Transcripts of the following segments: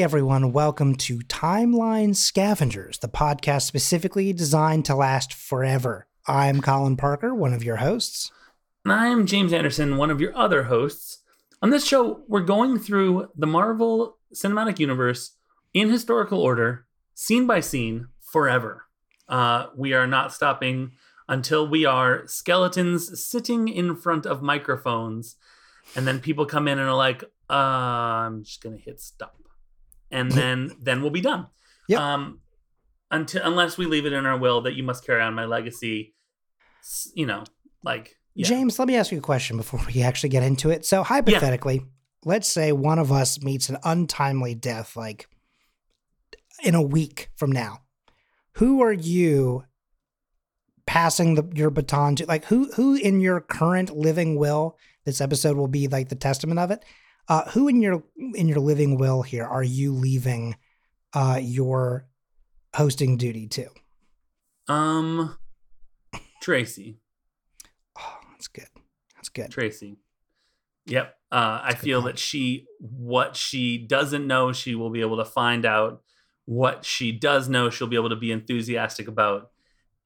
Everyone, welcome to Timeline Scavengers, the podcast specifically designed to last forever. I'm Colin Parker, one of your hosts. And I'm James Anderson, one of your other hosts. On this show, we're going through the Marvel Cinematic Universe in historical order, scene by scene, forever. Uh, we are not stopping until we are skeletons sitting in front of microphones, and then people come in and are like, uh, "I'm just gonna hit stop," and then then we'll be done. Yep. Um, until unless we leave it in our will that you must carry on my legacy. You know, like yeah. James, let me ask you a question before we actually get into it. So, hypothetically, let's say one of us meets an untimely death, like in a week from now. Who are you passing the, your baton to? Like, who who in your current living will? This episode will be like the testament of it. Uh, who in your in your living will here are you leaving uh, your hosting duty to? Um, Tracy. Oh, that's good. That's good. Tracy. Yep. Uh, I feel call. that she, what she doesn't know, she will be able to find out. What she does know, she'll be able to be enthusiastic about.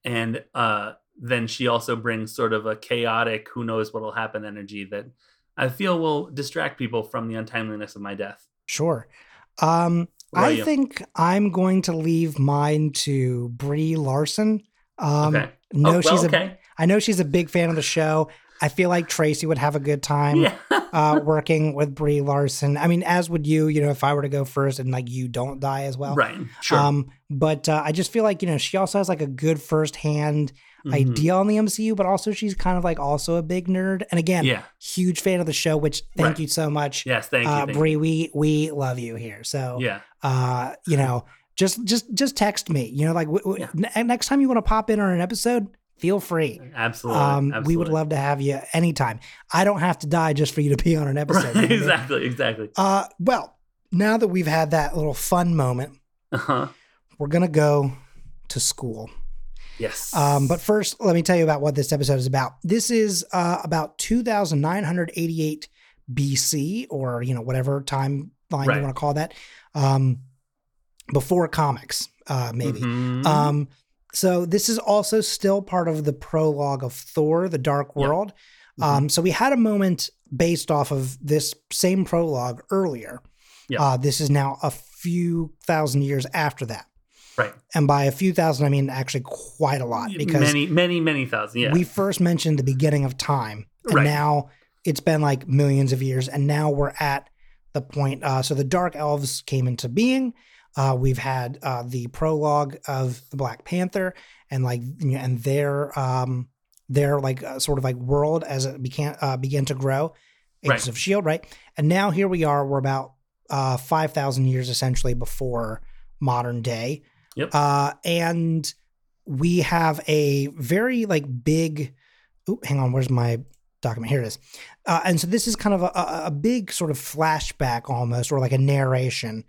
And uh, then she also brings sort of a chaotic, who knows what will happen energy that I feel will distract people from the untimeliness of my death. Sure. Um, I you? think I'm going to leave mine to Brie Larson. Um, okay. No, oh, well, she's a. okay. I know she's a big fan of the show. I feel like Tracy would have a good time yeah. uh, working with Brie Larson. I mean, as would you. You know, if I were to go first and like you don't die as well. right. Sure. Um, but uh, I just feel like you know she also has like a good firsthand Mhm. idea on the MCU, but also she's kind of like also a big nerd. And again, Yeah. huge fan of the show. Which thank Right. you so much, Yes. Thank you. uh, thank Brie. We we love you here. So. Yeah. uh, you know, just just just text me. You know, like w- w- Yeah. ne- next time you want to pop in on an episode, feel free. Absolutely. Um, we would love to have you anytime. I don't have to die just for you to be on an episode. Right. you know what I mean? exactly. Exactly. Uh, well, now that we've had that little fun moment, Uh huh. we're gonna go to school. Yes. Um, but first, let me tell you about what this episode is about. This is uh, about 2,988 BC, or you know whatever timeline Right. you want to call that, um, before comics, uh, maybe. Mhm. Um, so this is also still part of the prologue of Thor: The Dark Yep. World. Mhm. Um, so we had a moment based off of this same prologue earlier. Yep. Uh, this is now a few thousand years after that, right. and by a few thousand, I mean actually quite a lot because many, many, many thousand. Yeah. we first mentioned the beginning of time, and Right. now it's been like millions of years, and now we're at the point. Uh, so the Dark Elves came into being. Uh, we've had uh, the prologue of the Black Panther, and like and their um, their like uh, sort of like world as it began uh, began to grow. Agents Right. of Shield, right? And now here we are. We're about uh, five thousand years essentially before modern day. Yep. Uh, and we have a very like big. Ooh, hang on. Where's my document? Here it is. Uh, and so this is kind of a, a, a big sort of flashback almost, or like a narration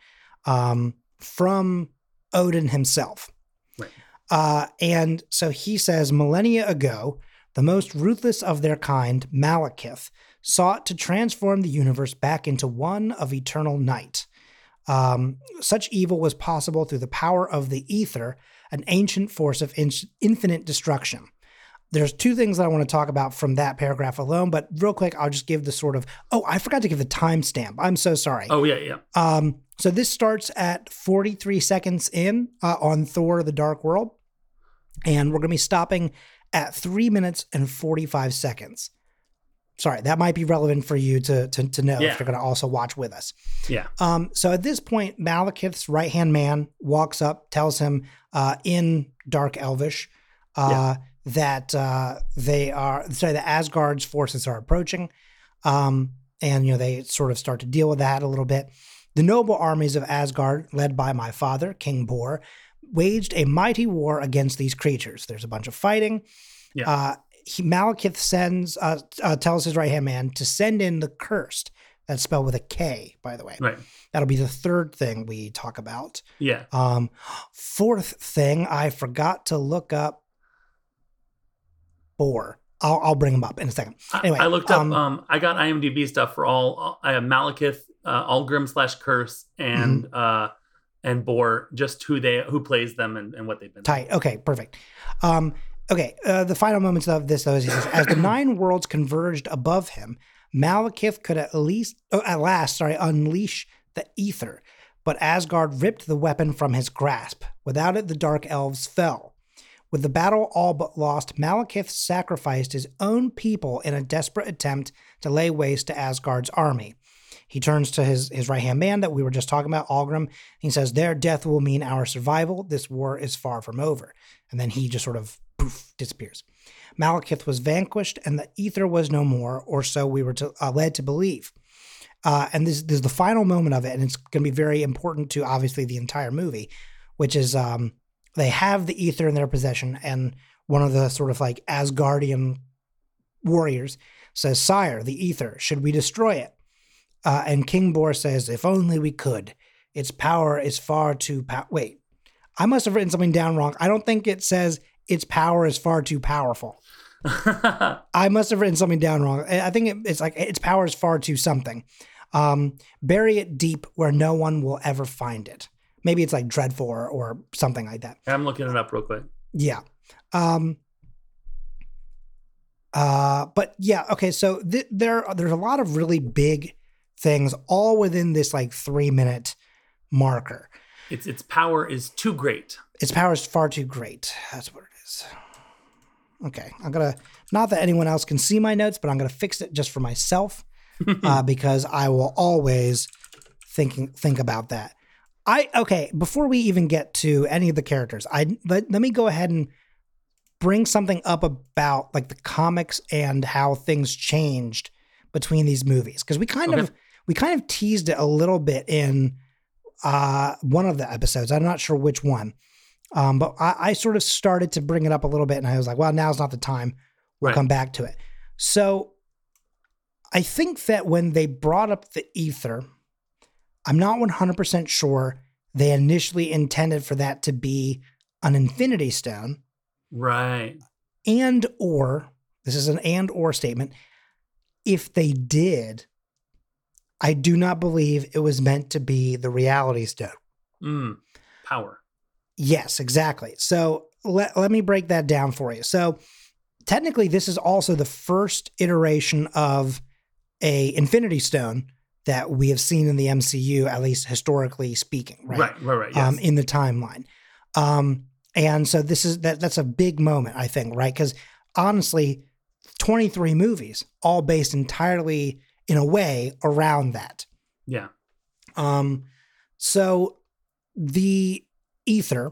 um, from Odin himself. Right. Uh, and so he says, millennia ago, the most ruthless of their kind, Malekith, sought to transform the universe back into one of eternal night. Um, such evil was possible through the power of the ether, an ancient force of in- infinite destruction. There's two things that I want to talk about from that paragraph alone, but real quick, I'll just give the sort of oh, I forgot to give the timestamp. I'm so sorry. oh yeah, yeah. Um, so this starts at 43 seconds in uh, on Thor: The Dark World, and we're going to be stopping at three minutes and 45 seconds. Sorry, that might be relevant for you to to, to know Yeah. if you're going to also watch with us. Yeah. Um, so at this point, Malekith's right hand man walks up, tells him uh, in Dark Elvish uh, that uh, they are sorry, the Asgard's forces are approaching, um, and you know they sort of start to deal with that a little bit. The noble armies of Asgard, led by my father, King Bor, waged a mighty war against these creatures. There's a bunch of fighting. Yeah. Uh, he, Malekith sends uh, uh, tells his right hand man to send in the Kursed. That's spelled with a K, by the way. Right. That'll be the third thing we talk about. Yeah. Um, fourth thing, I forgot to look up Bor. I'll, I'll bring them up in a second. I- Anyway, I looked up. um, Um, I got IMDb stuff for all. I have Malekith uh, Algrim slash Kurse and Mm-hmm. uh and Bor, just who they who plays them and, and what they've been. Tight. Okay, perfect. Um, okay, uh, the final moments of this, though, is says, as the nine worlds converged above him, Malekith could at least, oh, at last, sorry, unleash the ether. But Asgard ripped the weapon from his grasp. Without it, the dark elves fell. With the battle all but lost, Malekith sacrificed his own people in a desperate attempt to lay waste to Asgard's army. He turns to his, his right hand man that we were just talking about, Algrim. He says, Their death will mean our survival. This war is far from over. And then he just sort of poof, disappears. Malekith was vanquished and the ether was no more, or so we were to, uh, led to believe. Uh, and this, this is the final moment of it, and it's going to be very important to obviously the entire movie, which is um, they have the ether in their possession, and one of the sort of like Asgardian warriors says, Sire, the ether, should we destroy it? Uh, and King Bor says, If only we could. Its power is far too pow-. Wait, I must have written something down wrong. I don't think it says its power is far too powerful. I must have written something down wrong. I think it, it's like its power is far too something. Um, bury it deep where no one will ever find it. Maybe it's like dreadful or, or something like that. I'm looking it up real quick. Yeah. Um, uh, but yeah, okay. So th- there, there's a lot of really big things all within this like three minute marker. Its its power is too great. Its power is far too great. That's what is. Okay, I'm gonna not that anyone else can see my notes, but I'm gonna fix it just for myself uh, because I will always thinking think about that. I okay before we even get to any of the characters, I let, let me go ahead and bring something up about like the comics and how things changed between these movies because we kind Okay. of we kind of teased it a little bit in uh, one of the episodes. I'm not sure which one, um, but I, I sort of started to bring it up a little bit, and I was like, "Well, now's not the time. We'll Right. come back to it." So, I think that when they brought up the ether, I'm not 100% sure they initially intended for that to be an Infinity Stone, Right. and or this is an and or statement. If they did, I do not believe it was meant to be the Reality Stone. Mm. Power. Yes, exactly. So let, let me break that down for you. So technically, this is also the first iteration of a Infinity Stone that we have seen in the MCU, at least historically speaking, right? Right. Right. Right. Yes. Um, in the timeline. Um, and so this is that that's a big moment, I think, right? Because honestly, 23 movies, all based entirely in a way around that. yeah. Um, so the ether,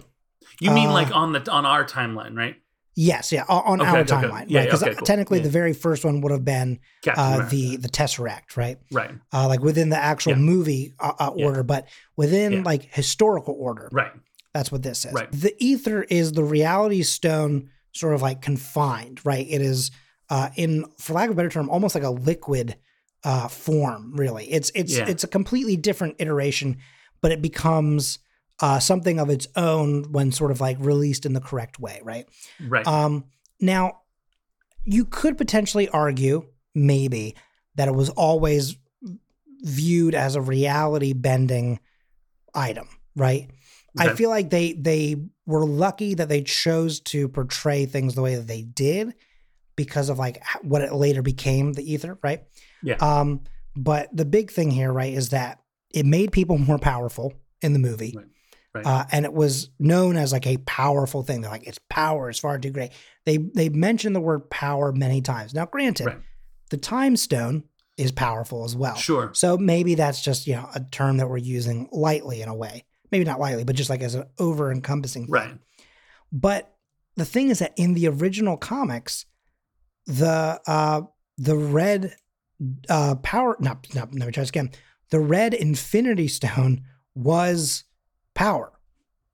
You mean uh, like on the on our timeline, right? yes, yeah, on Okay, our okay, okay. timeline, Yeah, right? Because okay, cool. technically, Yeah. the very first one would have been uh, the the Tesseract, right? right. Uh, like within the actual Yeah. movie uh, uh, Yeah. order, but within Yeah. like historical order, Right. That's what this is. Right. The ether is the reality stone, sort of like confined, right? It is, uh, in for lack of a better term, almost like a liquid uh, form. Really, it's it's Yeah. it's a completely different iteration, but it becomes uh, something of its own when sort of like released in the correct way, right? Right. Um, now, you could potentially argue, maybe, that it was always viewed as a reality bending item, right? I feel like they they were lucky that they chose to portray things the way that they did because of like what it later became, the ether, right? Yeah. Um, but the big thing here, right, is that it made people more powerful in the movie. Right. Right. Uh, and it was known as like a powerful thing. They're like, its power is far too great. They they mentioned the word power many times. Now, granted, Right. the time stone is powerful as well. Sure. So maybe that's just you know a term that we're using lightly in a way. Maybe not lightly, but just like as an over encompassing thing. Right. But the thing is that in the original comics, the uh the red uh power not not let me try this again. The red infinity stone was power,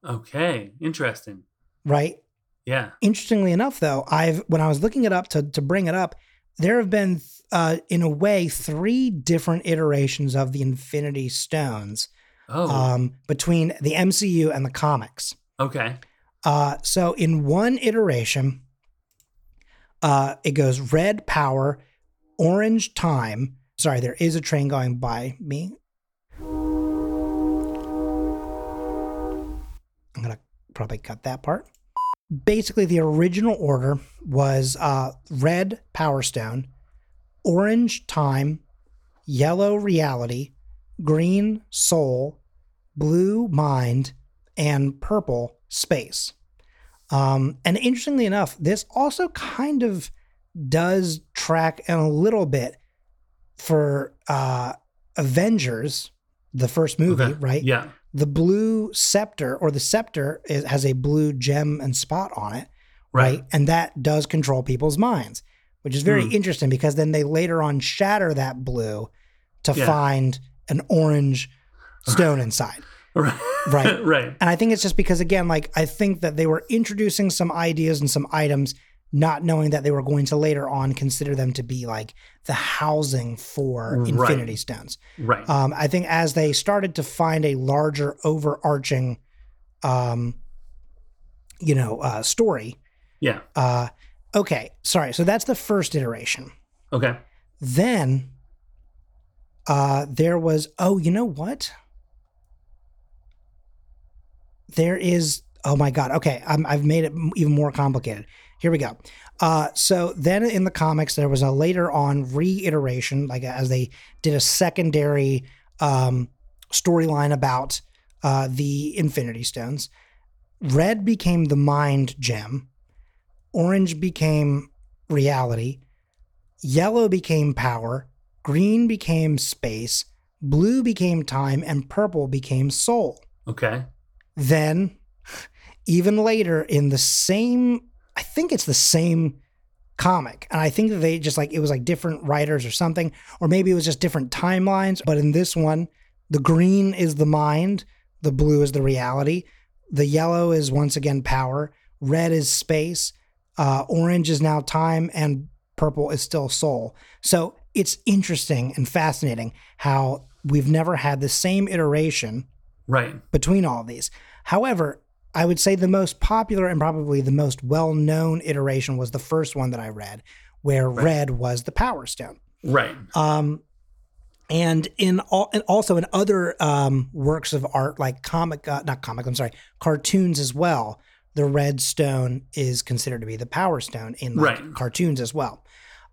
Okay. Interesting. right? Yeah. Interestingly enough, though, I've when I was looking it up to to bring it up, there have been uh in a way three different iterations of the Infinity Stones Oh. um between the MCU and the comics. okay. Uh, so in one iteration, uh, it goes red power, orange time. Sorry, there is a train going by me. Probably cut that part. Basically, the original order was uh, red Power Stone, orange Time, yellow Reality, green Soul, blue Mind, and purple Space. Um, and interestingly enough, this also kind of does track in a little bit for uh, Avengers, the first movie, Okay. right? Yeah. The blue scepter or the scepter is, has a blue gem and spot on it, right? Right. And that does control people's minds, which is very Hmm. interesting because then they later on shatter that blue to Yeah. find an orange stone inside. Right. Right. right. And I think it's just because, again, like I think that they were introducing some ideas and some items, not knowing that they were going to later on consider them to be like the housing for Right. Infinity Stones. Right. Um, I think as they started to find a larger overarching, um, you know, uh, story. yeah. Uh, okay, sorry. So that's the first iteration. Okay. Then uh, there was. Oh, you know what? There is. Oh my God. Okay, I'm, I've made it even more complicated. Here we go. Uh, so then in the comics, there was a later on reiteration, like as they did a secondary um, storyline about uh, the Infinity Stones. Red became the Mind Gem. Orange became reality. Yellow became power. Green became space. Blue became time. And purple became soul. Okay. Then, even later in the same, I think it's the same comic. And I think that they just like, it was like different writers or something, or maybe it was just different timelines. But in this one, the green is the mind, the blue is the reality, the yellow is once again power, red is space, uh, orange is now time, and purple is still soul. So it's interesting and fascinating how we've never had the same iteration Right. between all of these. However, I would say the most popular and probably the most well known iteration was the first one that I read, where Right. red was the power stone. Right. Um, and in all, and also in other um, works of art, like comic, uh, not comic, I'm sorry, cartoons as well, the red stone is considered to be the power stone in like, Right. cartoons as well.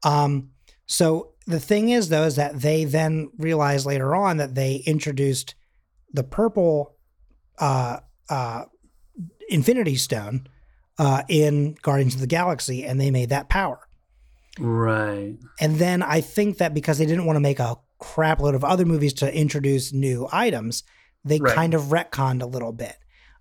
Um, so the thing is, though, is that they then realized later on that they introduced the purple uh, uh, Infinity Stone uh, in Guardians of the Galaxy, and they made that power. Right. And then I think that because they didn't want to make a crap load of other movies to introduce new items, they Right. kind of retconned a little bit.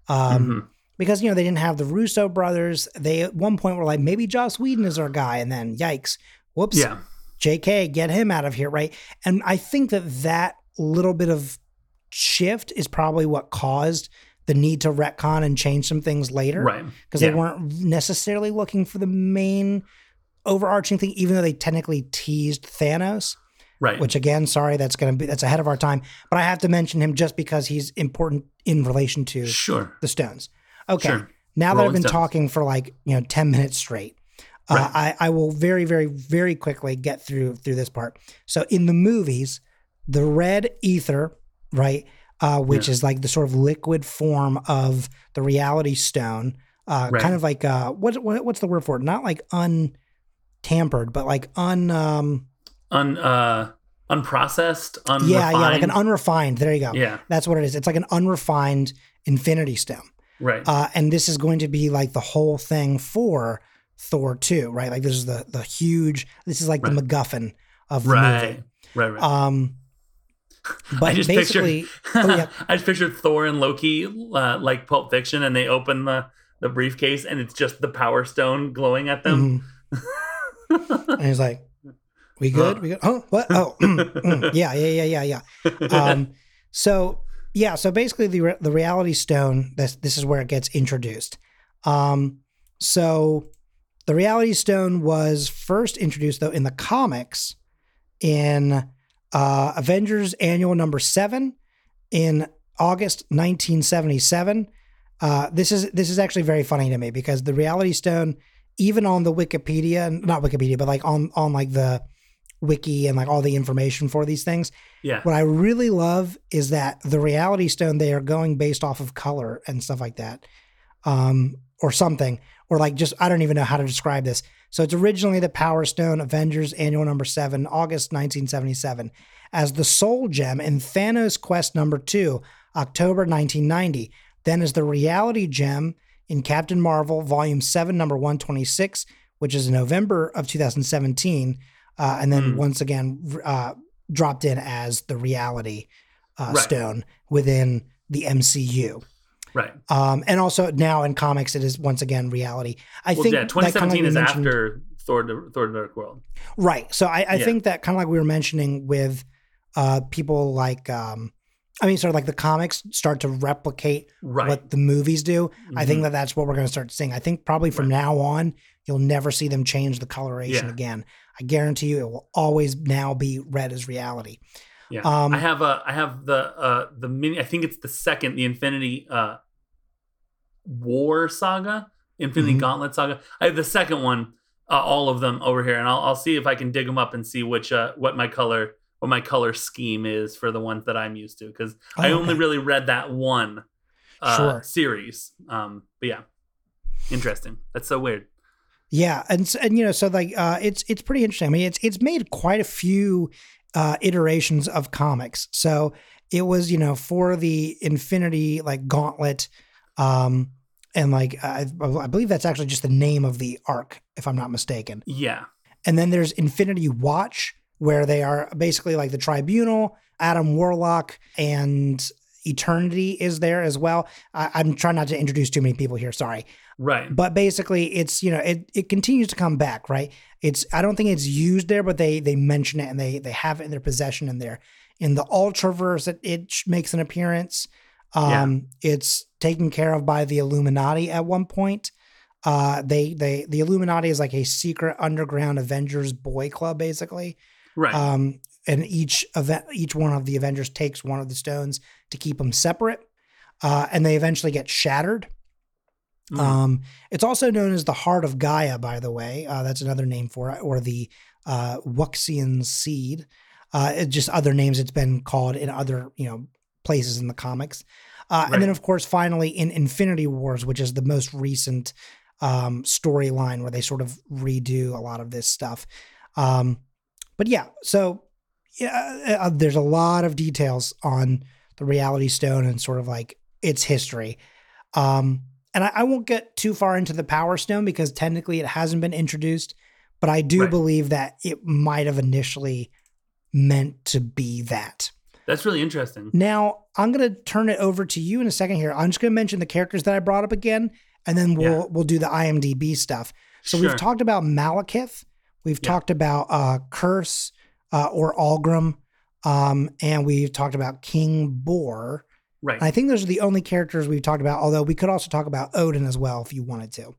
Um, Mhm. Because, you know, they didn't have the Russo brothers. They at one point were like, maybe Joss Whedon is our guy. And then, yikes, whoops, Yeah. JK, get him out of here, right? And I think that that little bit of shift is probably what caused the need to retcon and change some things later Right. because Yeah. they weren't necessarily looking for the main overarching thing, even though they technically teased Thanos. Right. Which again, sorry, that's gonna be that's ahead of our time. But I have to mention him just because he's important in relation to sure. the Stones. Okay. Sure. Now that I've been Stones. talking for like you know ten minutes straight, uh, Right. I I will very very very quickly get through through this part. So in the movies, the red ether, right, uh, which Yeah. is like the sort of liquid form of the Reality Stone, uh, Right. kind of like uh, what, what what's the word for it? Not like untampered, but like un um, Un uh unprocessed, unrefined. yeah yeah like an unrefined. There you go. Yeah. That's what it is. It's like an unrefined Infinity Stone. Right. Uh, and this is going to be like the whole thing for Thor 2, right? Like this is the the huge this is like Right. the MacGuffin of the right. movie. Right. Right. Um but I just basically pictured, oh yeah. I just pictured Thor and Loki uh, like Pulp Fiction, and they open the the briefcase, and it's just the Power Stone glowing at them. mhm. and he's like, We good? We good? Oh, what? Oh, mm, mm. yeah, yeah, yeah, yeah, yeah. Um, so yeah, so basically the re- the reality stone. This this is where it gets introduced. Um, so the reality stone was first introduced though in the comics in uh, Avengers Annual Number Seven in August 1977. Uh, this is this is actually very funny to me because the reality stone, even on the Wikipedia, not Wikipedia, but like on on like the wiki and like all the information for these things. yeah. What I really love is that the reality stone they are going based off of color and stuff like that. um, or something, or like just I don't even know how to describe this. So it's originally the Power Stone Avengers Annual Number Seven, August 1977, as the Soul Gem in Thanos Quest Number Two, October 1990. Then as the Reality Gem in Captain Marvel Volume 7, Number 126, which is November of 2017. Uh, and then Mm. once again uh, dropped in as the Reality uh, Right. Stone within the MCU. Right. Um, and also now in comics, it is once again reality. I Well, think yeah, that kinda like 2017 is mentioned- after Thor: Thor: The Dark World. Right. So I, I Yeah. think that kind of like we were mentioning with uh, people like, um, I mean, sort of like the comics start to replicate Right. what the movies do. I think Mhm. that that's what we're going to start seeing. I think probably from now on, you'll never see them change the coloration Yeah. again. I guarantee you, it will always now be red as reality. Yeah, Um, I have a I have the uh the mini. I think it's the second, the Infinity uh War saga, Infinity Mhm. Gauntlet saga. I have the second one, uh, all of them over here, and I'll I'll see if I can dig them up and see which uh what my color what my color scheme is for the ones that I'm used to because I Oh, only okay. really read that one uh, Sure. series. Um, but yeah, interesting. That's so weird. Yeah, and and you know, so like uh, it's it's pretty interesting. I mean, it's it's made quite a few uh, iterations of comics. So it was you know for the Infinity like Gauntlet, um, and like I, I believe that's actually just the name of the arc, if I'm not mistaken. Yeah, And then there's Infinity Watch, where they are basically like the Tribunal, Adam Warlock, and Eternity is there as well. I, I'm trying not to introduce too many people here. Sorry right. but basically it's you know it, it continues to come back right it's i don't think it's used there but they they mention it and they they have it in their possession in there in the ultraverse it, it makes an appearance um it's taken care of by the illuminati at one point uh they they the illuminati is like a secret underground avengers boy club basically Right. um and each event each one of the avengers takes one of the stones to keep them separate uh and they eventually get shattered Mm. um, it's also known as the Heart of Gaia, by the way. Uh, that's another name for it, or the uh, Wuxian seed. Uh, it just other names it's been called in other you know places in the comics. Uh, And then, of course, finally in Infinity Wars, which is the most recent um, storyline where they sort of redo a lot of this stuff. Um, but yeah, so yeah, uh, there's a lot of details on the Reality Stone and sort of like its history. Um, and I, I won't get too far into the Power Stone because technically it hasn't been introduced, but I do Right. believe that it might have initially meant to be that. That's really interesting. Now, I'm going to turn it over to you in a second here. I'm just going to mention the characters that I brought up again, and then we'll Yeah. we'll do the IMDb stuff. So Sure. we've talked about Malekith, we've Yeah. talked about uh, Kurse uh, or Algrim, um, and we've talked about King Bor. Right. And I think those are the only characters we've talked about. Although we could also talk about Odin as well if you wanted to.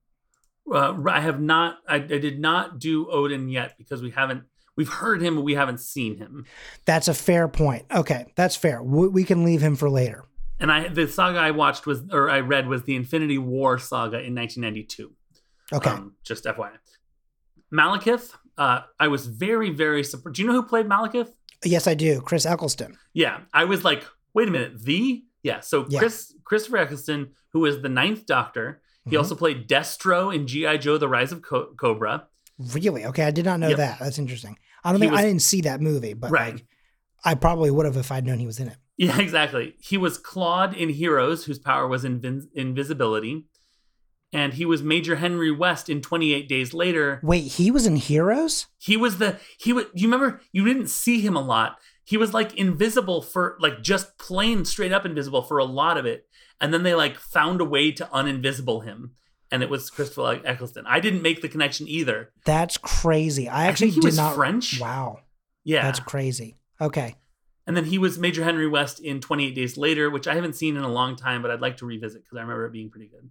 Uh, I have not. I, I did not do Odin yet because we haven't. We've heard him, but we haven't seen him. That's a fair point. Okay, that's fair. We, can leave him for later. And I, the saga I watched was, or I read was the Infinity War saga in 1992. Okay. Um, just FYI. Malekith. Uh, I was very, very surprised. Do you know who played Malekith? yes, I do. Chris Eccleston. Yeah, I was like, wait a minute, the yeah. So Yeah. Chris Christopher Eccleston, who was the Ninth Doctor, he Mhm. also played Destro in GI Joe: The Rise of Co- Cobra. Really? Okay, I did not know Yep. that. That's interesting. I don't He think I didn't see that movie, but Right. like I probably would have if I'd known he was in it. Yeah, exactly. He was Claude in Heroes, whose power was invin- invisibility. And he was Major Henry West in 28 Days Later. Wait, he was in Heroes? He was the, he was, you remember, you didn't see him a lot. He was like invisible for, like, just plain straight up invisible for a lot of it. And then they, like, found a way to uninvisible him. And it was Christopher Eccleston. I didn't make the connection either. That's crazy. I I actually think he did was not. French. Wow, Yeah. that's crazy. Okay, And then he was Major Henry West in 28 Days Later, which I haven't seen in a long time, but I'd like to revisit because I remember it being pretty good.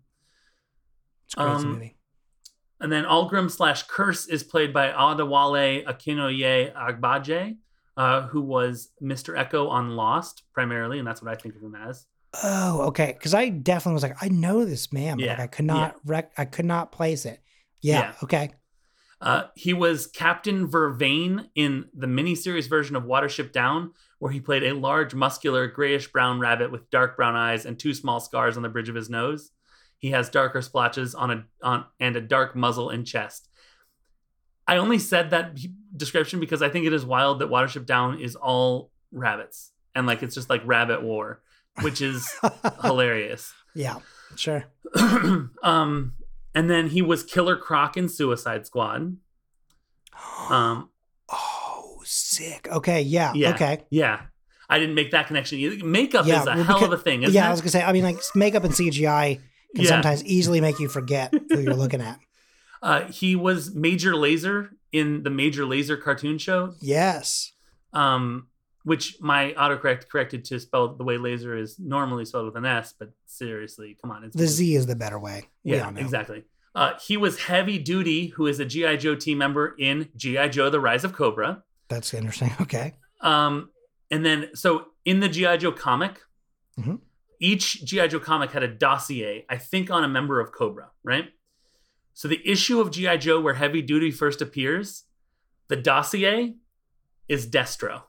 it's a crazy Um, movie. And then Algrim slash Kurse is played by Adewale Akinnuoye-Agbaje, uh, who was Mr. Eko on Lost primarily, and that's what I think of him as. Oh, okay. Because I definitely was like, I know this man, but like I could not rec- I could not place it. Yeah. Yeah. Okay. Uh, he was Captain Vervain in the miniseries version of Watership Down, where he played a large, muscular, grayish brown rabbit with dark brown eyes and two small scars on the bridge of his nose. He has darker splotches on a on and a dark muzzle and chest. I only said that description because I think it is wild that Watership Down is all rabbits and like it's just like rabbit war, which is hilarious. Yeah, sure. um, and then he was Killer Croc in Suicide Squad. Um, oh, sick. Okay, yeah, yeah, okay, yeah. I didn't make that connection. either. Makeup Yeah, is a well, hell because- of a thing, yeah. it? I was gonna say. I mean, like makeup and CGI can Yeah. sometimes easily make you forget who you're looking at. Uh, he was Major Lazer in the Major Lazer cartoon show, Yes. um, which my autocorrect corrected to spell the way laser is normally spelled with an S, but seriously, come on. It's The Z is the better way. We Yeah, exactly. Uh, he was Heavy Duty, who is a G.I. Joe team member in G.I. Joe The Rise of Cobra. That's interesting. Okay. Um, and then, so in the G.I. Joe comic, Mhm. each G.I. Joe comic had a dossier, I think, on a member of Cobra, right? So the issue of G.I. Joe where Heavy Duty first appears, the dossier is Destro.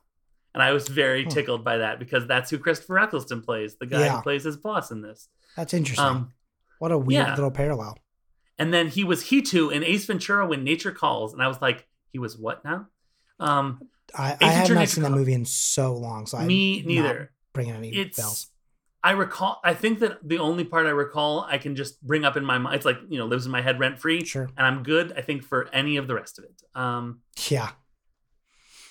And I was very Hmm. tickled by that because that's who Christopher Eccleston plays, the guy Yeah. who plays his boss in this. That's interesting. Um, what a weird yeah. little parallel. and then he was Hitu in Ace Ventura when Nature Calls. And I was like, he was what now? Um, I, I have not Nature seen that movie in so long, so me I'm neither. Bringing any it's bells. I recall I think that the only part I recall I can just bring up in my mind it's like, you know, lives in my head rent free Sure. and I'm good I think for any of the rest of it. Um Yeah.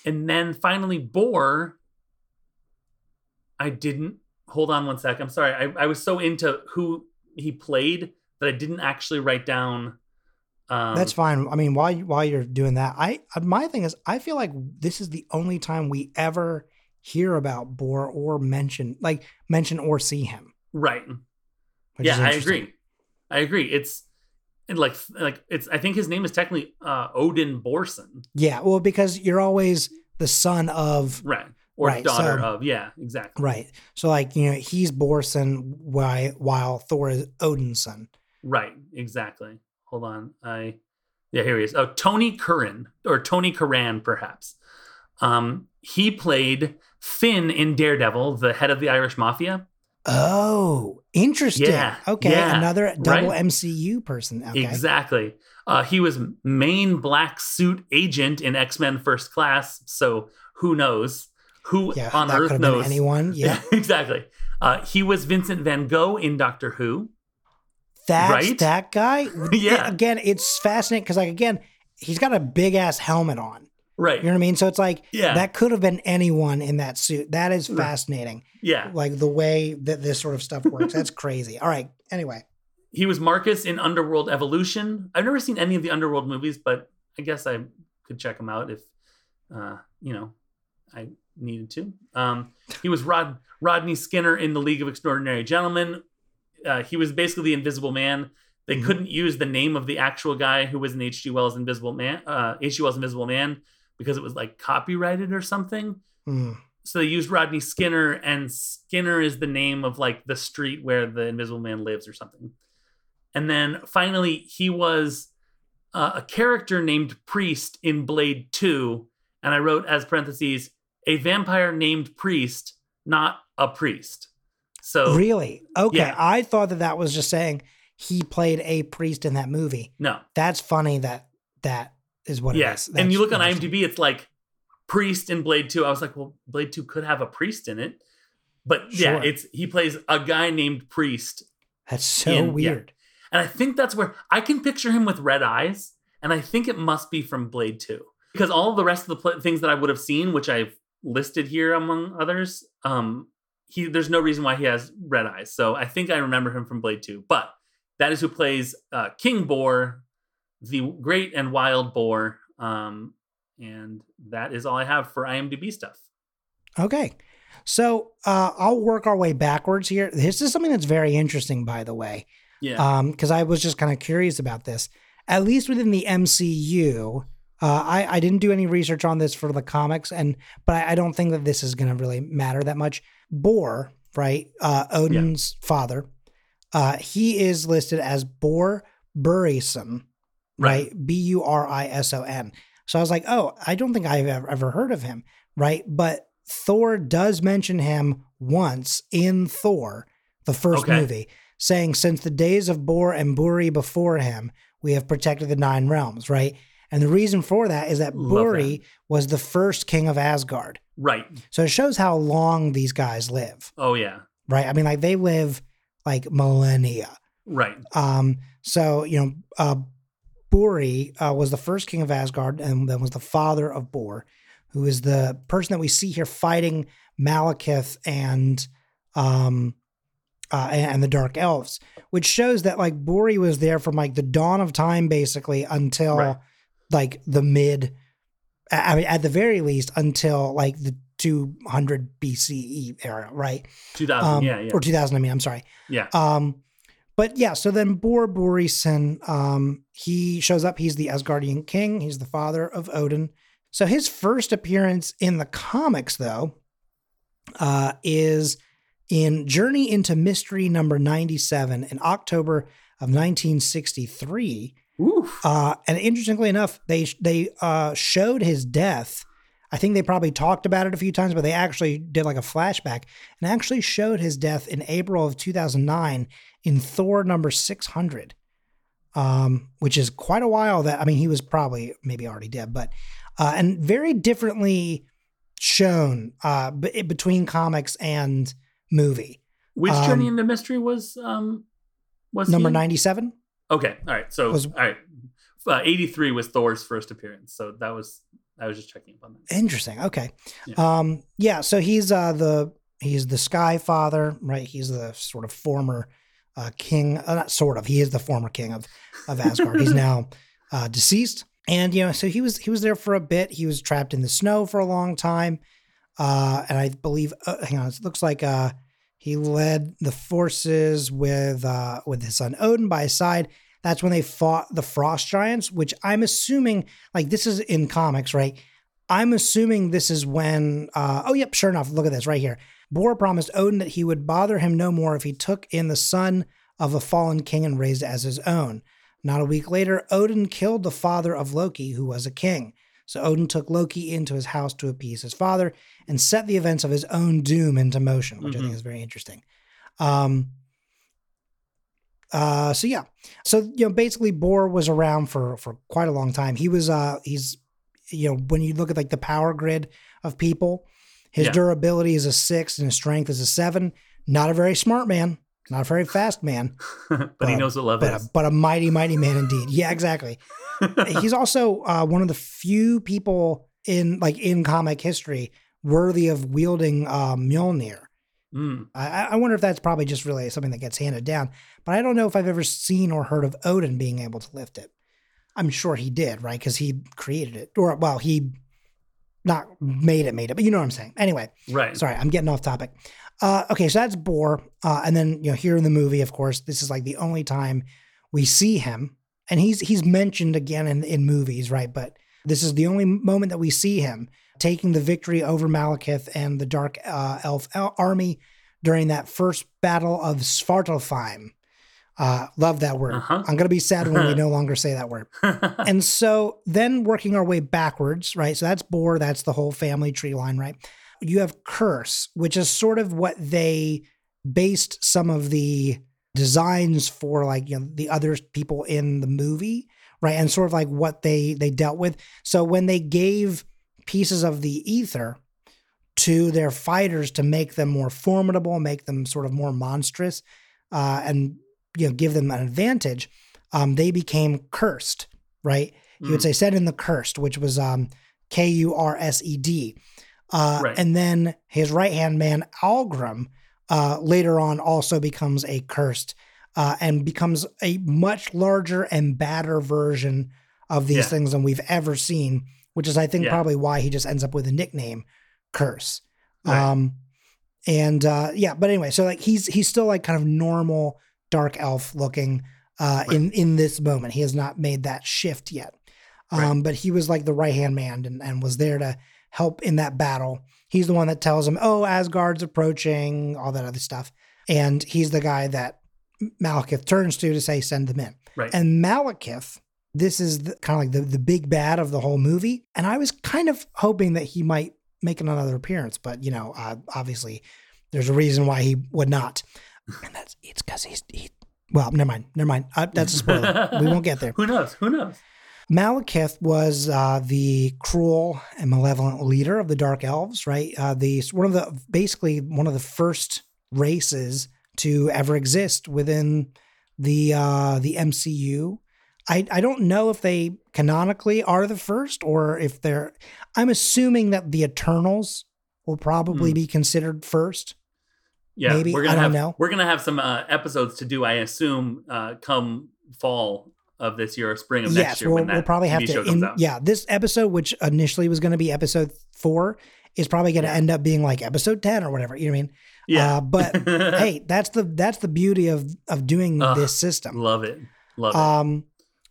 And then finally Bor I didn't hold on one sec. I'm sorry. I, I was so into who he played that I didn't actually write down um That's fine. I mean, while you, while you're doing that, I my thing is, I feel like this is the only time we ever hear about Bor or mention, like mention or see him. right. which yeah, I agree. I agree. It's and like like it's I think his name is technically uh Odin Borson. Yeah, well, because you're always the son of Right. Or Right, daughter so- of. Yeah, exactly. right. So like you know, he's Borson while while Thor is Odin's son. Right, exactly. Hold on. I yeah, here he is. Oh, Tony Curran or Tony Curran, perhaps. Um, he played Finn in Daredevil, the head of the Irish Mafia. Oh, interesting. Yeah, Okay, yeah, another double right? MCU person. Okay. Exactly. Uh, he was main black suit agent in X Men First Class. So who knows? Who Yeah, on Earth knows? anyone. Yeah, exactly. Uh, he was Vincent Van Gogh in Doctor Who. that's Right? that guy. Yeah. Again, it's fascinating because like again, he's got a big ass helmet on. Right. You know what I mean? So it's like Yeah. that could have been anyone in that suit. That is fascinating. yeah. Like the way that this sort of stuff works. That's crazy. All right. Anyway, He was Marcus in Underworld Evolution. I've never seen any of the Underworld movies, but I guess I could check them out if, uh, you know, I needed to. Um, he was Rod Rodney Skinner in The League of Extraordinary Gentlemen. Uh, he was basically the Invisible Man. They Mhm. couldn't use the name of the actual guy who was in H.G. Wells' Invisible Man, uh, H.G. Wells' Invisible Man, because it was like copyrighted or something. Hmm. So they used Rodney Skinner, and Skinner is the name of like the street where the Invisible Man lives or something. And then finally, he was uh, a character named Priest in Blade 2. And I wrote as parentheses, a vampire named Priest, not a priest. So, really? Okay. yeah. I thought that that was just saying he played a priest in that movie. no. That's funny that that is what it Yes. and you look on. IMDb, it's like Priest in Blade 2. I was like, well, Blade 2 could have a priest in it. But yeah, it's he plays a guy named Priest That's so in- yeah. weird. And I think that's where I can picture him with red eyes. And I think it must be from Blade 2. Because all the rest of the pl- things that I would have seen, which I've listed here among others, um, he there's no reason why he has red eyes. So I think I remember him from Blade 2. But that is who plays uh, King Boar, the great and wild boar. Um, and that is all I have for IMDb stuff. Okay. So uh, I'll work our way backwards here. This is something that's very interesting, by the way, Yeah. um, because I was just kind of curious about this. At least within the MCU, uh, I I didn't do any research on this for the comics, and but I, I don't think that this is going to really matter that much. Bor, right? Uh, Odin's father. Uh, he is listed as Bor Burison, right? B U R I S O N. So I was like, oh, I don't think I've ever, heard of him, right? But Thor does mention him once in Thor, the first Okay. movie. saying, Since the days of Bor and Buri before him, we have protected the nine realms, right? And the reason for that is that Love Buri was the first king of Asgard. Right. So it shows how long these guys live, Oh yeah. right? I mean, like they live like millennia. Right. Um, so you know, uh, Buri uh, was the first king of Asgard, and then was the father of Bor, who is the person that we see here fighting Malekith and um, uh, and, the Dark Elves, which shows that like Buri was there from like the dawn of time, basically, until Right. like the mid. I mean, at the very least, until like the 200 BCE era, right? Two thousand. Um, yeah. Yeah. Or 2000. I mean, I'm sorry. yeah. Um, but yeah, so then Bor Borison, um, he shows up. He's the Asgardian king. He's the father of Odin. So his first appearance in the comics, though, uh, is in Journey into Mystery number 97 in October of 1963. Oof. Uh, and interestingly enough, they they uh, showed his death. I think they probably talked about it a few times, but they actually did like a flashback and actually showed his death in April of 2009 in Thor number 600, um, which is quite a while. That I mean, he was probably maybe already dead, but uh, and very differently shown uh, b- between comics and movie. Which um, journey into mystery was um was Number in? 97. Okay. All right. So was- all right. Uh, Eighty three was Thor's first appearance. So that was I was just checking up on that. Interesting. Okay. Yeah. Um yeah, so he's uh the he's the Sky Father, right? He's the sort of former uh king, uh, not sort of. He is the former king of of Asgard. he's now uh deceased. And you know, so he was he was there for a bit. He was trapped in the snow for a long time. Uh and I believe uh, hang on, it looks like uh he led the forces with uh with his son Odin by his side. That's when they fought the frost giants, which I'm assuming like this is in comics, right? I'm assuming this is when, uh, oh, yep, sure enough. Look at this right here. Bor promised Odin that he would bother him no more if he took in the son of a fallen king and raised it as his own. Not a week later, Odin killed the father of Loki, who was a king. So Odin took Loki into his house to appease his father and set the events of his own doom into motion, which I think Mhm. is very interesting. Um, uh, so yeah, so you know, basically, Bor was around for for quite a long time. He was, uh, he's, you know, when you look at like the power grid of people, his Yeah. durability is a six and his strength is a seven. Not a very smart man, not a very fast man, but he Uh, knows what love but a, is. but a mighty, mighty man indeed. Yeah, exactly. He's also uh, one of the few people in like in comic history worthy of wielding uh, Mjolnir. Mm. I, I wonder if that's probably just really something that gets handed down. But I don't know if I've ever seen or heard of Odin being able to lift it. I'm sure he did, right? Because he created it, or well, he not made it, made it. But you know what I'm saying. Anyway, Right. sorry, I'm getting off topic. Uh, okay, so that's Bor, uh, and then you know here in the movie, of course, this is like the only time we see him, and he's he's mentioned again in in movies, right? But this is the only moment that we see him taking the victory over Malekith and the Dark uh, Elf al- army during that first battle of Svartalfheim. Uh, love that word. Uh-huh. I'm gonna be sad when we no longer say that word. And so then working our way backwards, right? So that's Bor, that's the whole family tree line, right? You have Kurse, which is sort of what they based some of the designs for like, you know, the other people in the movie, right? And sort of like what they they dealt with. So when they gave pieces of the ether to their fighters to make them more formidable, make them sort of more monstrous, uh, and you know, give them an advantage, um, they became cursed, right? You would Mm. say set in the Kursed, which was um, K U R S E D. Uh, Right. And then his right hand man, Algrim, uh, later on also becomes a cursed uh, and becomes a much larger and badder version of these Yeah. things than we've ever seen, which is, I think, Yeah. probably why he just ends up with a nickname Kurse. Right. Um, and uh, yeah, but anyway, so like he's he's still like kind of normal dark elf looking uh, in in this moment. He has not made that shift yet. Um, Right. But he was like the right hand man and, and was there to help in that battle. He's the one that tells him, "Oh, Asgard's approaching," all that other stuff, and he's the guy that Malekith turns to to say, "Send them in." right. And Malekith, this is the, kind of like the, the big bad of the whole movie. And I was kind of hoping that he might make another appearance, but you know, uh, obviously there's a reason why he would not. and that's it's because he's he. Well, never mind, never mind. Uh, that's a spoiler. we won't get there. Who knows? Who knows? Malekith was uh, the cruel and malevolent leader of the Dark Elves, right? Uh, the one of the basically one of the first races to ever exist within the uh, the MCU. I I don't know if they canonically are the first or if they're. I'm assuming that the Eternals will probably Hmm. be considered first. Yeah, Maybe. we're gonna don't have know. we're gonna have some uh, episodes to do. I assume uh, come fall of this year or spring of next year we'll, we'll probably have to. In, yeah, this episode, which initially was going to be episode four, is probably going to Yeah. end up being like episode ten or whatever. You know what I mean? yeah. Uh, but hey, that's the that's the beauty of of doing Ugh, this system. love it, love it. Um,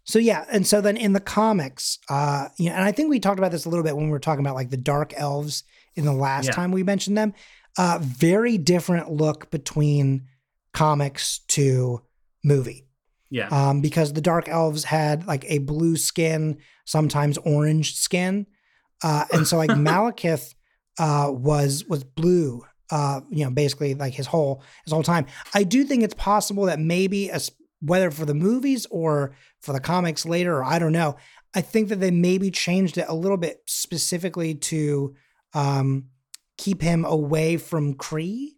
so yeah, and so then in the comics, uh, you know, and I think we talked about this a little bit when we were talking about like the dark elves in the last Yeah. time we mentioned them. Uh, very different look between comics to movie yeah, um, because the dark elves had like a blue skin, sometimes orange skin, uh, and so like Malekith uh, was was blue. Uh, you know, basically like his whole his whole time. I do think it's possible that maybe as whether for the movies or for the comics later, or I don't know. I think that they maybe changed it a little bit specifically to um, keep him away from Kree.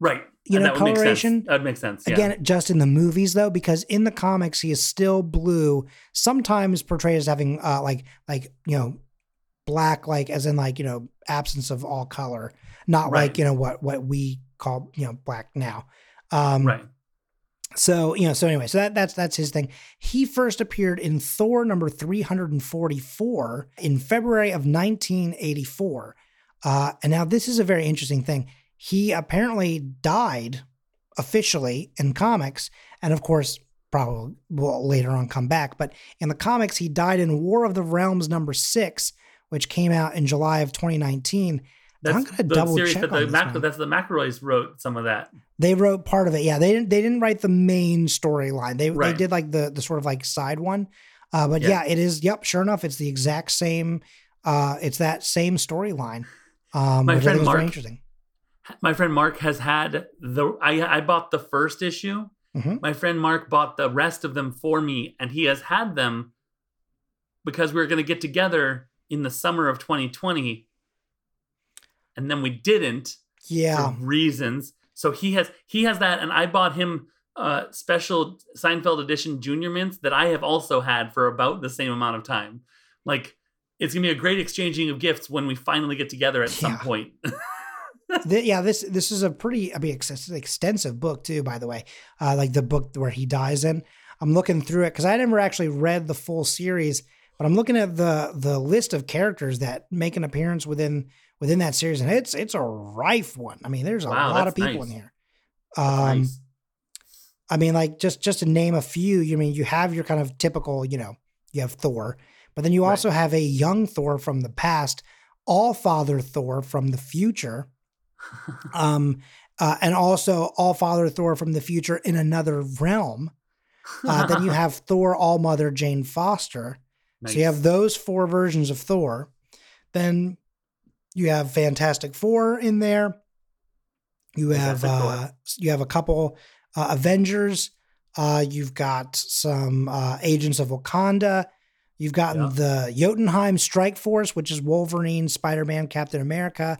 right. you And know, that coloration- That would make sense. Yeah. Again, just in the movies though, because in the comics he is still blue. Sometimes portrayed as having uh, like like you know black, like as in like you know absence of all color, not Right. like you know what what we call you know black now. Um, right. So you know, so anyway, so that that's that's his thing. He first appeared in Thor number three hundred and forty four in February of nineteen eighty four. Uh, and now this is a very interesting thing. He apparently died officially in comics, and of course, probably will later on come back. But in the comics, he died in War of the Realms number six, which came out in July of twenty nineteen. I'm gonna double check that the that's the McElroys wrote some of that. They wrote part of it. Yeah, they didn't. They didn't write the main storyline. They they did like the the sort of like side one. Uh, but Yeah. yeah. it is. Yep, sure enough, it's the exact same. Uh, it's that same storyline. Um, My friend Mark- interesting. My friend Mark has had the. I I bought the first issue. Mhm. My friend Mark bought the rest of them for me, and he has had them because we were going to get together in the summer of 2020, and then we didn't. Yeah, for reasons. So he has he has that, and I bought him uh special Seinfeld edition junior mints that I have also had for about the same amount of time. Like it's gonna be a great exchanging of gifts when we finally get together at some point. Th- yeah. This this is a pretty. I mean, ex- extensive book too. By the way, uh, like the book where he dies in. I'm looking through it because I never actually read the full series, but I'm looking at the the list of characters that make an appearance within within that series, and it's it's a rife one. I mean, there's a Wow, lot of people nice. in here. Um, Nice. I mean, like just just to name a few. You mean you have your kind of typical, you know, you have Thor, but then you Right. also have a young Thor from the past, All Father Thor from the future, um, uh, and also All Father Thor from the future in another realm. Uh, then you have Thor All Mother Jane Foster. So you have those four versions of Thor. Then you have Fantastic Four in there. You have uh, you have a couple uh, Avengers. Uh, you've got some uh, Agents of Wakanda. You've gotten Yeah. the Jotunheim Strike Force, which is Wolverine, Spider Man, Captain America.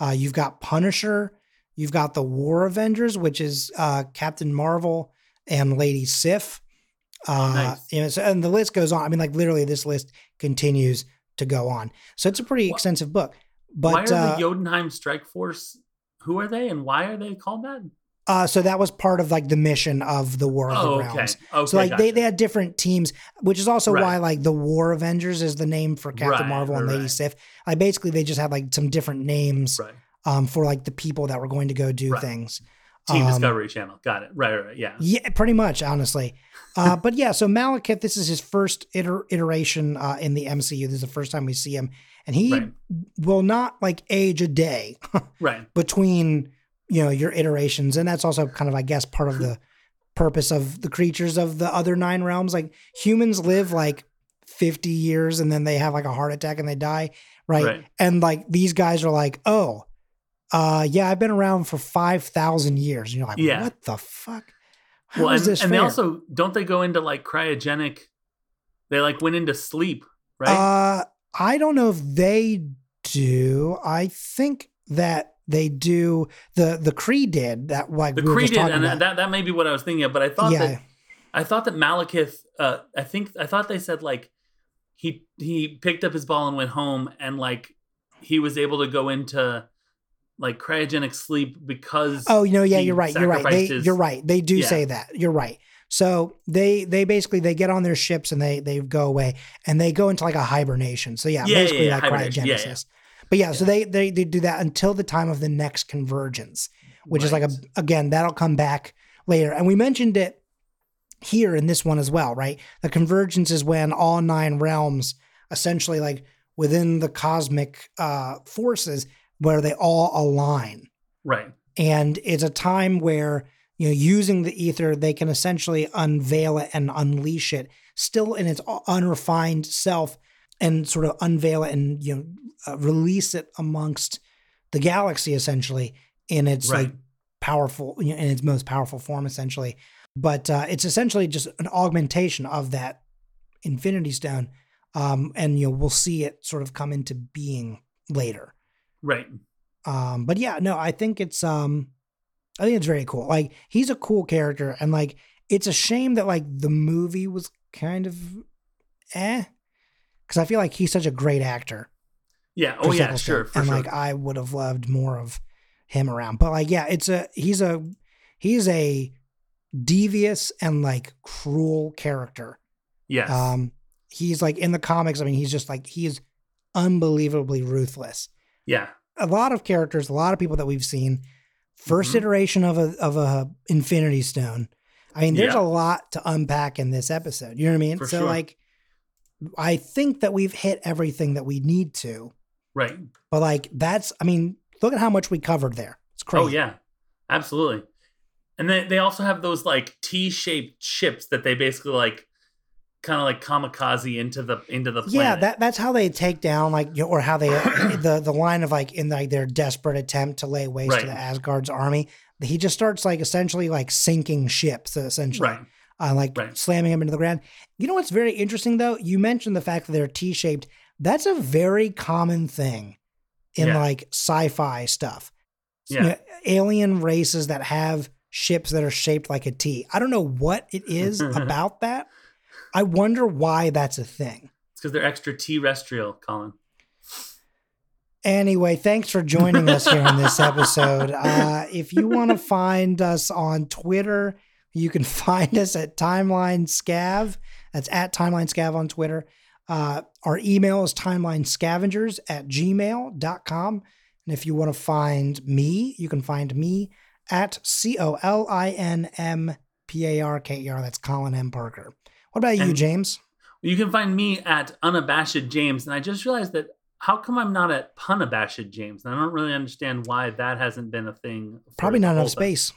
Uh, you've got Punisher. You've got the War Avengers, which is uh, Captain Marvel and Lady Sif. Uh, nice. you know, so, and the list goes on. I mean, like literally, this list continues to go on. So it's a pretty extensive book. Why are uh, the Jotunheim Strike Force? Who are they, and why are they called that? uh, so that was part of like the mission of the War of Oh, the okay. Realms. Okay. So like they, gotcha. they had different teams, which is also Right. why like the War Avengers is the name for Captain Right, Marvel and right, Lady. Sif. Like basically they just had like some different names um, for like the people that were going to go do things. Team Um, Discovery Channel. Got it. Right. Right. right. Yeah. Yeah, pretty much, honestly. Uh, but yeah, so Malekith, this is his first iter- iteration uh, in the MCU. This is the first time we see him, and he Right. will not like age a day Right. between you know your iterations, and that's also kind of, I guess, part of the purpose of the creatures of the other nine realms. Like humans live like fifty years, and then they have like a heart attack and they die, right? Right. And like these guys are like, oh. Uh, yeah, I've been around for five thousand years. And you're like, Yeah. what the fuck? How well, and, and they also don't they go into like cryogenic? They like went into sleep, right? Uh, I don't know if they do. I think that they do. The the Kree did that. Like the we were just did, and about. that that may be what I was thinking of. But I thought yeah, that I thought that Malekith. Uh, I think I thought they said like he he picked up his ball and went home, and like he was able to go into like cryogenic sleep because Oh, you know, yeah, you're right. You're right. They, his- you're right. They do Yeah. say that. You're right. So they they basically they get on their ships and they they go away and they go into like a hibernation. So yeah, Yeah, basically yeah, like. Yeah, cryogenesis. But yeah, so they, they they do that until the time of the next convergence, which is like a again that'll come back later. And we mentioned it here in this one as well, right? The convergence is when all nine realms essentially like within the cosmic uh forces where they all align right. and it's a time where you know using the ether they can essentially unveil it and unleash it still in its unrefined self and sort of unveil it and you know uh, release it amongst the galaxy essentially in its Right. like powerful you know, in its most powerful form essentially but uh, it's essentially just an augmentation of that infinity stone um, and you know we'll see it sort of come into being later Right. um, but yeah, no, I think it's um I think it's very cool. Like he's a cool character and like it's a shame that like the movie was kind of eh. Cause I feel like he's such a great actor. Yeah. Oh yeah. Sure. And sure. like I would have loved more of him around. But like, yeah, it's a he's a he's a devious and like cruel character. yes. Um he's like in the comics, I mean, he's just like he is unbelievably ruthless yeah. a lot of characters, a lot of people that we've seen. 1st Mhm. iteration of a of a Infinity Stone. I mean, there's Yeah. a lot to unpack in this episode. You know what I mean? For so sure. like I think that we've hit everything that we need to. Right. But like that's I mean, look at how much we covered there. It's crazy. Oh yeah, absolutely. And then they also have those like T-shaped ships that they basically like kind of like kamikaze into the into the planet. Yeah, that that's how they take down like or how they the the line of like in like their desperate attempt to lay waste Right. to the Asgard's army. He just starts like essentially like sinking ships essentially. right. uh, like Right. slamming them into the ground. You know what's very interesting though? You mentioned the fact that they're T-shaped. That's a very common thing in Yeah. like sci-fi stuff. You Yeah. know, alien races that have ships that are shaped like a T. I don't know what it is about that. I wonder why that's a thing. It's because they're extra terrestrial, Colin. Anyway, thanks for joining us here in this episode. Uh, if you want to find us on Twitter, you can find us at Timeline Scav. That's at Timeline Scav on Twitter. Uh, our email is timelinescavengers at gmail.com. And if you want to find me, you can find me at C O L I N M P A R K E R. That's Colin M. Parker. What about you, James? You can find me at unabashed James, and I just realized that how come I'm not at punabashed James? And I don't really understand why that hasn't been a thing. Probably not enough space.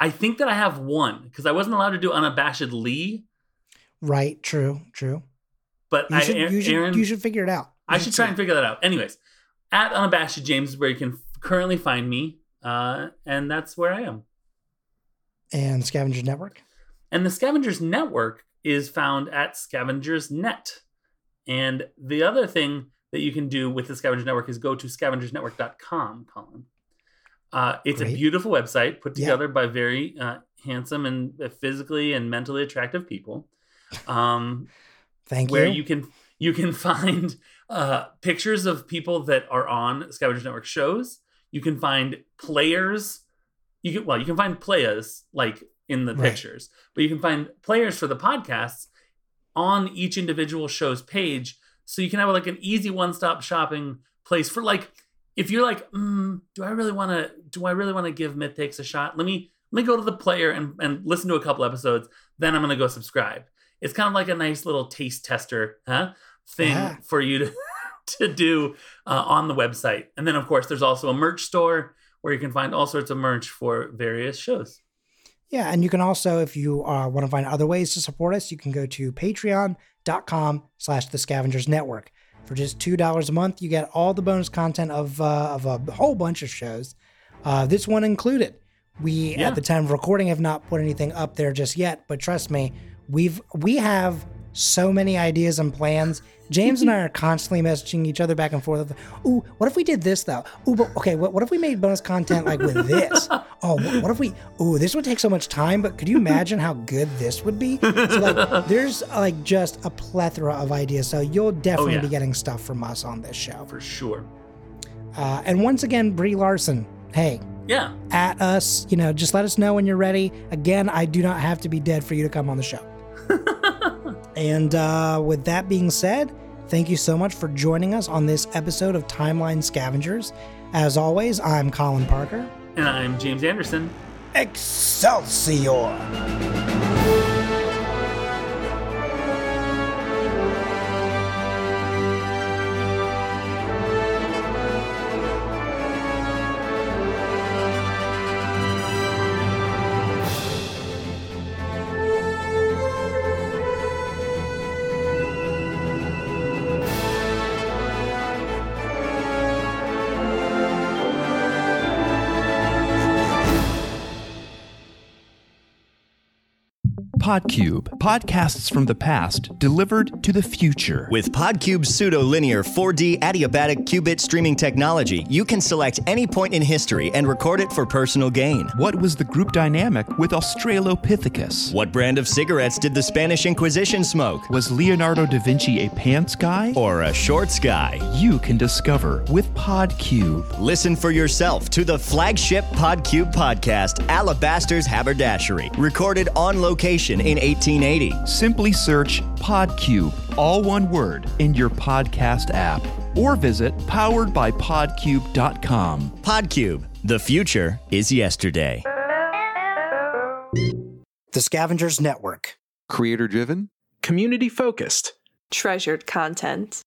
I think that I have one because I wasn't allowed to do unabashed Lee, Right. True. True. but You I, should, you, should, Aaron, you should figure it out. You I should try and figure that out. Anyways, at unabashed James is where you can currently find me, uh, and that's where I am. and Scavengers Network. And the Scavengers Network is found at Scavengers Net. And the other thing that you can do with the Scavengers Network is go to scavengersnetwork.com, Colin. Uh, it's Great. a beautiful website put Yeah. together by very uh, handsome and physically and mentally attractive people. Um, Thank where you. you can you can find uh, pictures of people that are on Scavengers Network shows. You can find players. You can well, you can find players like in the Right. pictures, but you can find players for the podcasts on each individual show's page, so you can have like an easy one-stop shopping place for like if you're like, mm, do I really want to? Do I really want to give Myth Takes a shot? Let me let me go to the player and and listen to a couple episodes. Then I'm gonna go subscribe. It's kind of like a nice little taste tester, huh? Thing Yeah. for you to to do uh, on the website. And then of course there's also a merch store where you can find all sorts of merch for various shows. Yeah, and you can also, if you uh, want to find other ways to support us, you can go to patreon.com slash the scavengers network. For just $2 a month, you get all the bonus content of, uh, of a whole bunch of shows, uh, this one included. We, Yeah. at the time of recording, have not put anything up there just yet, but trust me, we've we have so many ideas and plans. James and I are constantly messaging each other back and forth. Ooh, what if we did this though? Ooh, but okay, what, what if we made bonus content like with this? Oh, what, if we? Ooh, this would take so much time, but could you imagine how good this would be? So like, there's like just a plethora of ideas. So you'll definitely yeah. be getting stuff from us on this show. For sure. Uh, and once again, Brie Larson, hey, Yeah. at us. You know, just let us know when you're ready. Again, I do not have to be dead for you to come on the show. And uh, with that being said, thank you so much for joining us on this episode of Timeline Scavengers. As always, I'm Colin Parker. And I'm James Anderson. Excelsior! Podcube, podcasts from the past delivered to the future. With Podcube's pseudo-linear 4D adiabatic qubit streaming technology, you can select any point in history and record it for personal gain. What was the group dynamic with Australopithecus? What brand of cigarettes did the Spanish Inquisition smoke? Was Leonardo da Vinci a pants guy? Or a shorts guy? You can discover with Podcube. Listen for yourself to the flagship Podcube podcast, Alabaster's Haberdashery, recorded on location in 1880. Simply search Podcube, all one word, in your podcast app. Or visit poweredbypodcube.com. Podcube, the future is yesterday. The Scavengers Network. Creator driven? Community focused. Treasured content.